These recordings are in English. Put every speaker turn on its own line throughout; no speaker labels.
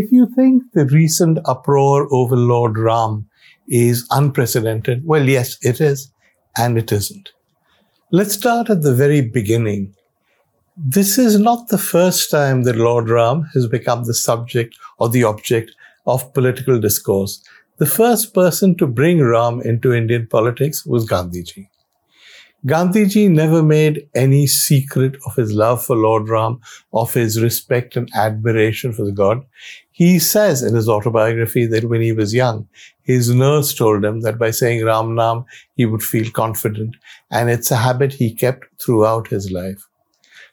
If you think the recent uproar over Lord Ram is unprecedented, well, yes, it is, and it isn't. Let's start at the very beginning. This is not the first time that Lord Ram has become the subject or the object of political discourse. The first person to bring Ram into Indian politics was Gandhiji. Gandhiji never made any secret of his love for Lord Ram, of his respect and admiration for the god. He says in his autobiography that when he was young, his nurse told him that by saying Ram Nam, he would feel confident, and it's a habit he kept throughout his life.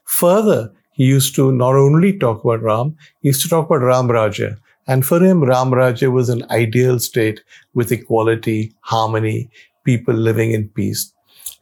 Further, he used to not only talk about Ram, he used to talk about Ram Rajya. And for him, Ram Rajya was an ideal state with equality, harmony, people living in peace.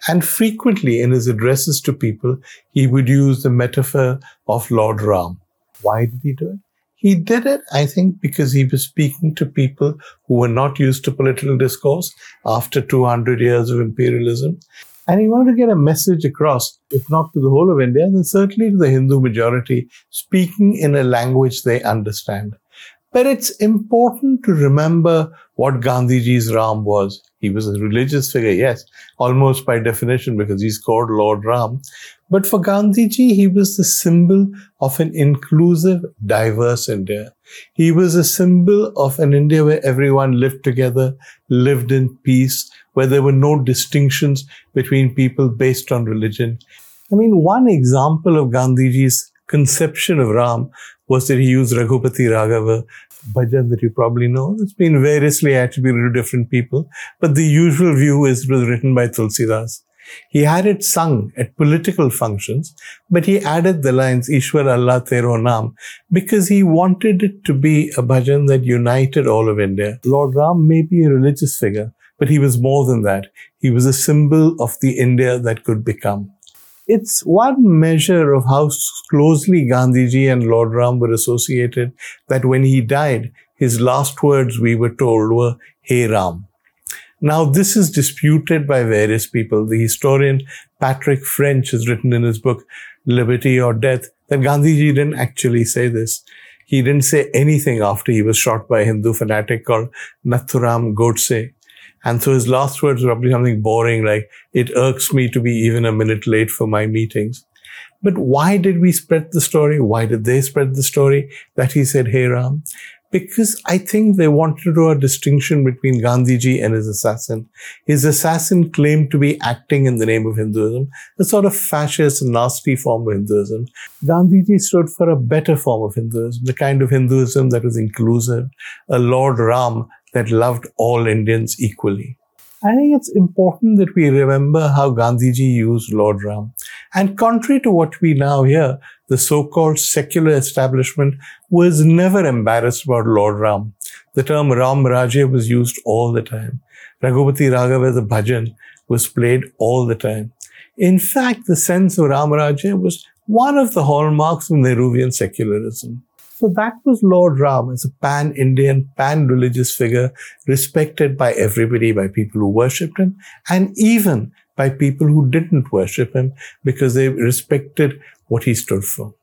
And frequently in his addresses to people, he would use the metaphor of Lord Ram. Why did he do it? He did it, I think, because he was speaking to people who were not used to political discourse after 200 years of imperialism. And he wanted to get a message across, if not to the whole of India, then certainly to the Hindu majority, speaking in a language they understand. But it's important to remember what Gandhiji's Ram was. He was a religious figure, yes, almost by definition, because he's called Lord Ram. But for Gandhiji, he was the symbol of an inclusive, diverse India. He was a symbol of an India where everyone lived together, lived in peace, where there were no distinctions between people based on religion. I mean, one example of Gandhiji's conception of Ram was that he used Raghupati Raghava, bhajan that you probably know. It's been variously attributed to different people, but the usual view is it was written by Tulsidas. He had it sung at political functions, but he added the lines Ishwar Allah Tero Naam because he wanted it to be a bhajan that united all of India. Lord Ram may be a religious figure, but he was more than that. He was a symbol of the India that could become. It's one measure of how closely Gandhiji and Lord Ram were associated that when he died, his last words, we were told, were, Hey Ram. Now, this is disputed by various people. The historian Patrick French has written in his book, Liberty or Death, that Gandhiji didn't actually say this. He didn't say anything after he was shot by a Hindu fanatic called Nathuram Godse. And so his last words were probably something boring like, it irks me to be even a minute late for my meetings. But why did we spread the story? Why did they spread the story that he said, Hey Ram? Because I think they wanted to draw a distinction between Gandhiji and his assassin. His assassin claimed to be acting in the name of Hinduism, a sort of fascist, nasty form of Hinduism. Gandhiji stood for a better form of Hinduism, the kind of Hinduism that was inclusive, a Lord Ram that loved all Indians equally. I think it's important that we remember how Gandhiji used Lord Ram. And contrary to what we now hear, the so-called secular establishment was never embarrassed about Lord Ram. The term Ram Rajya was used all the time. Raghupati Raghava, the bhajan, was played all the time. In fact, the sense of Ram Rajya was one of the hallmarks of Nehruvian secularism. So that was Lord Ram as a pan-Indian, pan-religious figure, respected by everybody, by people who worshipped him, and even by people who didn't worship him because they respected what he stood for.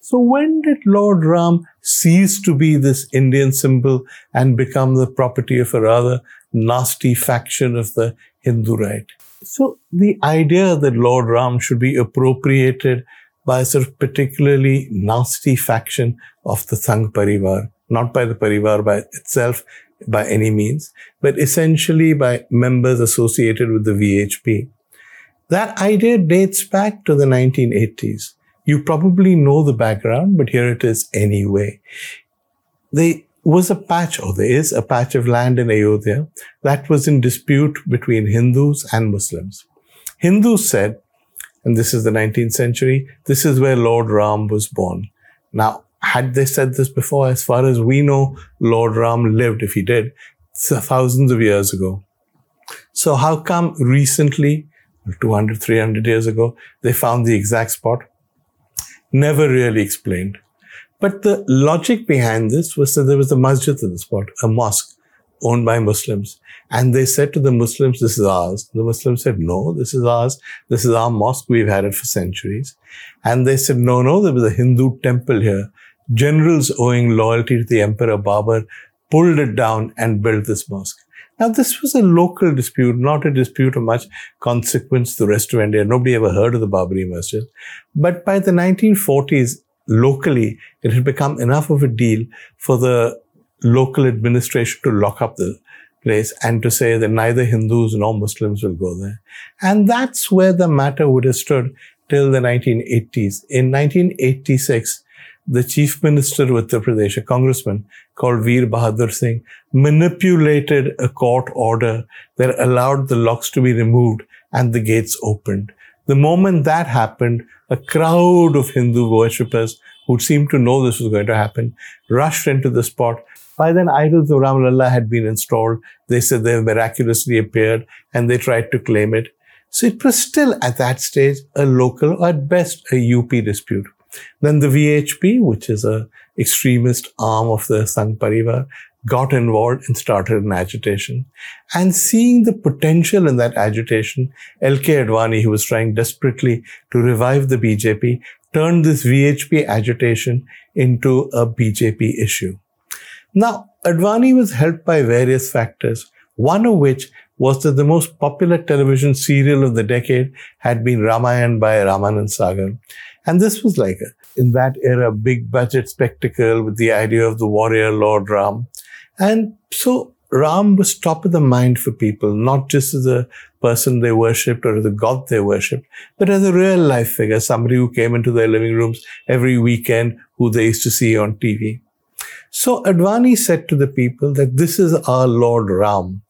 So when did Lord Ram cease to be this Indian symbol and become the property of a rather nasty faction of the Hindu right? So the idea that Lord Ram should be appropriated by a sort of particularly nasty faction of the Sangh Parivar, not by the Parivar by itself by any means, but essentially by members associated with the VHP. That idea dates back to the 1980s. You probably know the background, but here it is anyway. There was a patch, or there is a patch of land in Ayodhya that was in dispute between Hindus and Muslims. Hindus said and this is the 19th century, this is where Lord Ram was born. Now, had they said this before, as far as we know, Lord Ram lived, if he did, thousands of years ago. So how come recently, 200, 300 years ago, they found the exact spot? Never really explained. But the logic behind this was that there was a masjid at the spot, a mosque owned by Muslims. And they said to the Muslims, this is ours. The Muslims said, no, this is ours. This is our mosque. We've had it for centuries. And they said, no, no, there was a Hindu temple here. generals owing loyalty to the Emperor Babur pulled it down and built this mosque. Now, this was a local dispute, not a dispute of much consequence to the rest of India. Nobody ever heard of the Babri Masjid. But by the 1940s, locally, it had become enough of a deal for the local administration to lock up the place and to say that neither Hindus nor Muslims will go there. And that's where the matter would have stood till the 1980s. In 1986, the chief minister of Uttar Pradesh, a congressman called Veer Bahadur Singh, manipulated a court order that allowed the locks to be removed and the gates opened. The moment that happened, a crowd of Hindu worshippers who seemed to know this was going to happen rushed into the spot. By then, idols of Ram had been installed. They said they miraculously appeared and they tried to claim it. So it was still at that stage a local, or at best a UP dispute. Then the VHP, which is a extremist arm of the Sangh Parivar, got involved and started an agitation. And seeing the potential in that agitation, L.K. Advani, who was trying desperately to revive the BJP, turned this VHP agitation into a BJP issue. Now, Advani was helped by various factors, one of which was that the most popular television serial of the decade had been Ramayan by Ramanand Sagar. And this was like, a, in that era, big budget spectacle with the idea of the warrior Lord Ram. And so Ram was top of the mind for people, not just as a person they worshipped or the god they worshipped, but as a real life figure, somebody who came into their living rooms every weekend, who they used to see on TV. So Advani said to the people that this is our Lord Ram.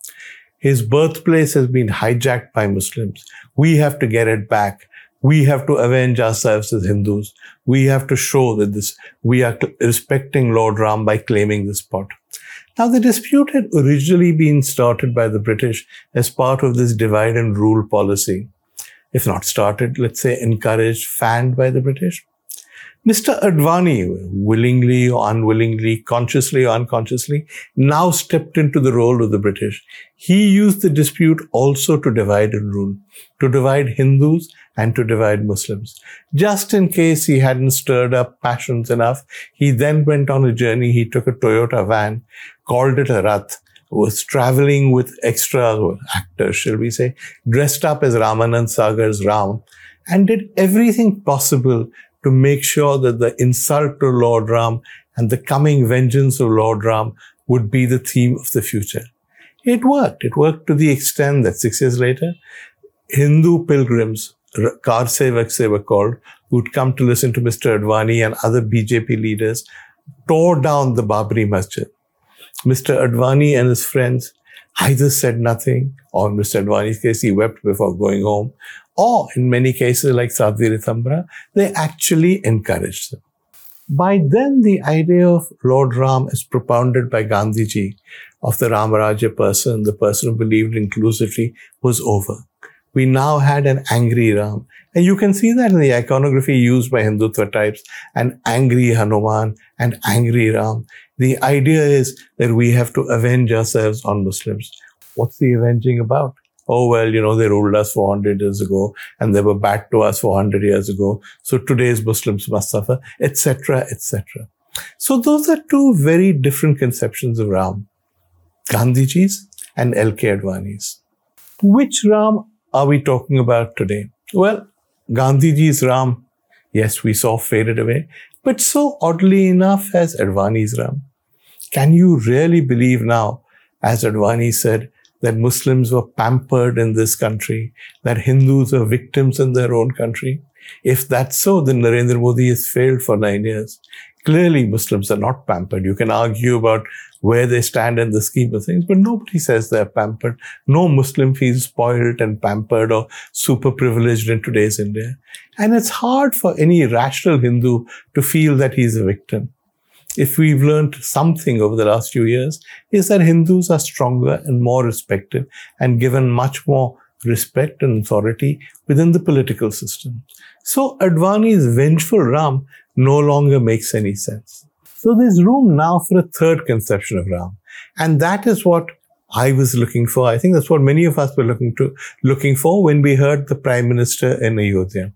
His birthplace has been hijacked by Muslims. We have to get it back we have to avenge ourselves as Hindus. We have to show that this, we are respecting Lord Ram by claiming this spot. Now, the dispute had originally been started by the British as part of this divide and rule policy. If not started, let's say encouraged, fanned by the British. Mr. Advani, willingly or unwillingly, consciously or unconsciously, now stepped into the role of the British. He used the dispute also to divide and rule, to divide Hindus and to divide Muslims. Just in case he hadn't stirred up passions enough, he then went on a journey. He took a Toyota van, called it a Rath, was traveling with extra actors, shall we say, dressed up as Ramanand Sagar's Ram, and did everything possible to make sure that the insult to Lord Ram and the coming vengeance of Lord Ram would be the theme of the future. It worked. It worked to the extent that six years later, Hindu pilgrims, kar sevaks they were called, who'd come to listen to Mr. Advani and other BJP leaders, tore down the Babri Masjid. Mr. Advani and his friends either said nothing, or in Mr. Advani's case, he wept before going home, or in many cases like Sadhvi Ritambhara, they actually encouraged them. By then, the idea of Lord Ram as propounded by Gandhiji of the Ramaraja person, the person who believed inclusively, was over. We now had an angry Ram. And you can see that in the iconography used by Hindutva types, an angry Hanuman, and angry Ram. The idea is that we have to avenge ourselves on Muslims. What's the avenging about? Oh well you know they ruled us 400 years ago and they were bad to us 400 years ago. So today's muslims must suffer etc etc so those are two very different conceptions of ram. Gandhiji's and lk advani's. Which ram are we talking about today? Well gandhiji's ram yes we saw faded away but so oddly enough as advani's ram. Can you really believe now as advani said that Muslims were pampered in this country, that Hindus are victims in their own country. If that's so, then Narendra Modi has failed for nine years. Clearly, Muslims are not pampered. You can argue about where they stand in the scheme of things, but nobody says they're pampered. No Muslim feels spoiled and pampered or super privileged in today's India. And it's hard for any rational Hindu to feel that he's a victim if we've learned something over the last few years, is that Hindus are stronger and more respected and given much more respect and authority within the political system. So Advani's vengeful Ram no longer makes any sense. So there's room now for a third conception of Ram. And that is what I was looking for. I think that's what many of us were looking to, looking for when we heard the Prime Minister in Ayodhya.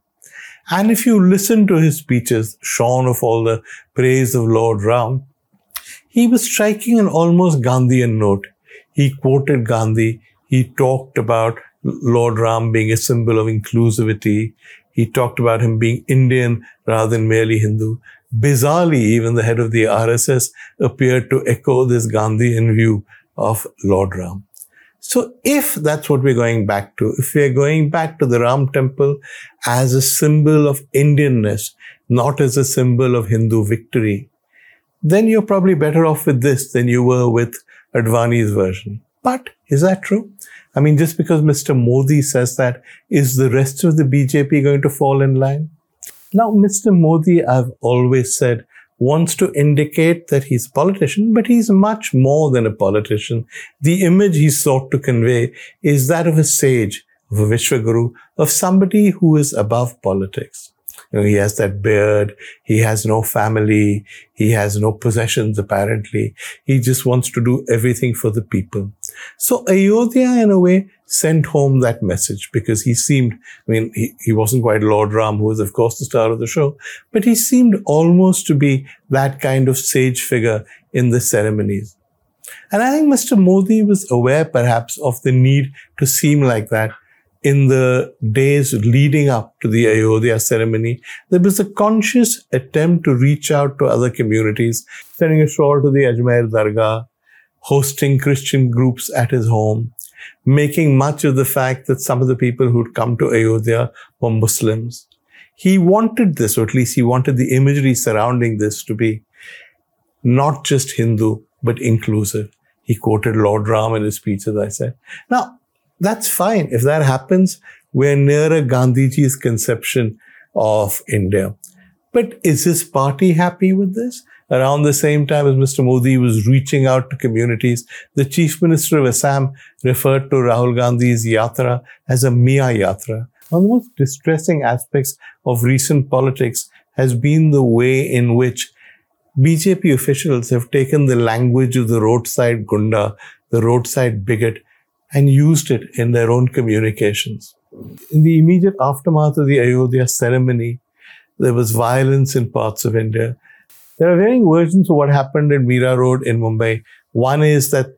And if you listen to his speeches, shorn of all the praise of Lord Ram, he was striking an almost Gandhian note. He quoted Gandhi. He talked about Lord Ram being a symbol of inclusivity. He talked about him being Indian rather than merely Hindu. Bizarrely, even the head of the RSS appeared to echo this Gandhian view of Lord Ram. So if that's what we're going back to, if we're going back to the Ram temple as a symbol of Indianness, not as a symbol of Hindu victory, then you're probably better off with this than you were with Advani's version. But is that true? I mean, just because Mr. Modi says that, is the rest of the BJP going to fall in line? Now, Mr. Modi, I've always said, wants to indicate that he's a politician, but he's much more than a politician. The image he sought to convey is that of a sage, of a Vishwaguru, of somebody who is above politics. You know, he has that beard. He has no family. He has no possessions, apparently. He just wants to do everything for the people. So Ayodhya, in a way, sent home that message because he seemed, I mean, he, he wasn't quite Lord Ram, who was, of course, the star of the show, but he seemed almost to be that kind of sage figure in the ceremonies. And I think Mr. Modi was aware, perhaps, of the need to seem like that in the days leading up to the Ayodhya ceremony, there was a conscious attempt to reach out to other communities, sending a shawl to the Ajmer Dargah, hosting Christian groups at his home, making much of the fact that some of the people who'd come to Ayodhya were Muslims. He wanted this, or at least he wanted the imagery surrounding this to be not just Hindu, but inclusive. He quoted Lord Ram in his speech, as I said. Now, that's fine. If that happens, we're nearer Gandhiji's conception of India. But is his party happy with this? Around the same time as Mr. Modi was reaching out to communities, the Chief Minister of Assam referred to Rahul Gandhi's yatra as a Mia yatra. One of the most distressing aspects of recent politics has been the way in which BJP officials have taken the language of the roadside gunda, the roadside bigot, and used it in their own communications. In the immediate aftermath of the Ayodhya ceremony, there was violence in parts of India. There are varying versions of what happened in Mira Road in Mumbai. One is that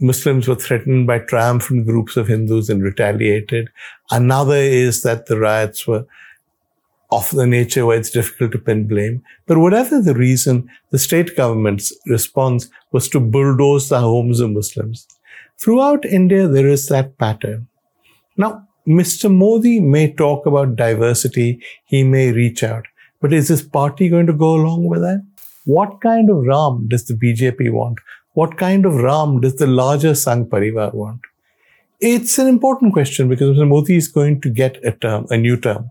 Muslims were threatened by triumphant groups of Hindus and retaliated. Another is that the riots were of the nature where it's difficult to pin blame. But whatever the reason, the state government's response was to bulldoze the homes of Muslims. Throughout India, there is that pattern. Now, Mr. Modi may talk about diversity, he may reach out, but is his party going to go along with that? What kind of Ram does the BJP want? What kind of Ram does the larger Sangh Parivar want? It's an important question because Mr. Modi is going to get a term, a new term.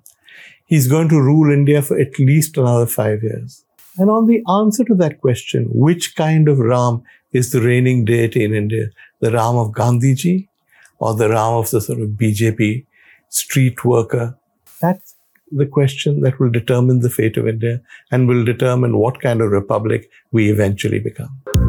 He's going to rule India for at least another five years. And on the answer to that question, which kind of Ram is the reigning deity in India? the Ram of Gandhiji or the Ram of the sort of BJP street worker? That's the question that will determine the fate of India and will determine what kind of republic we eventually become.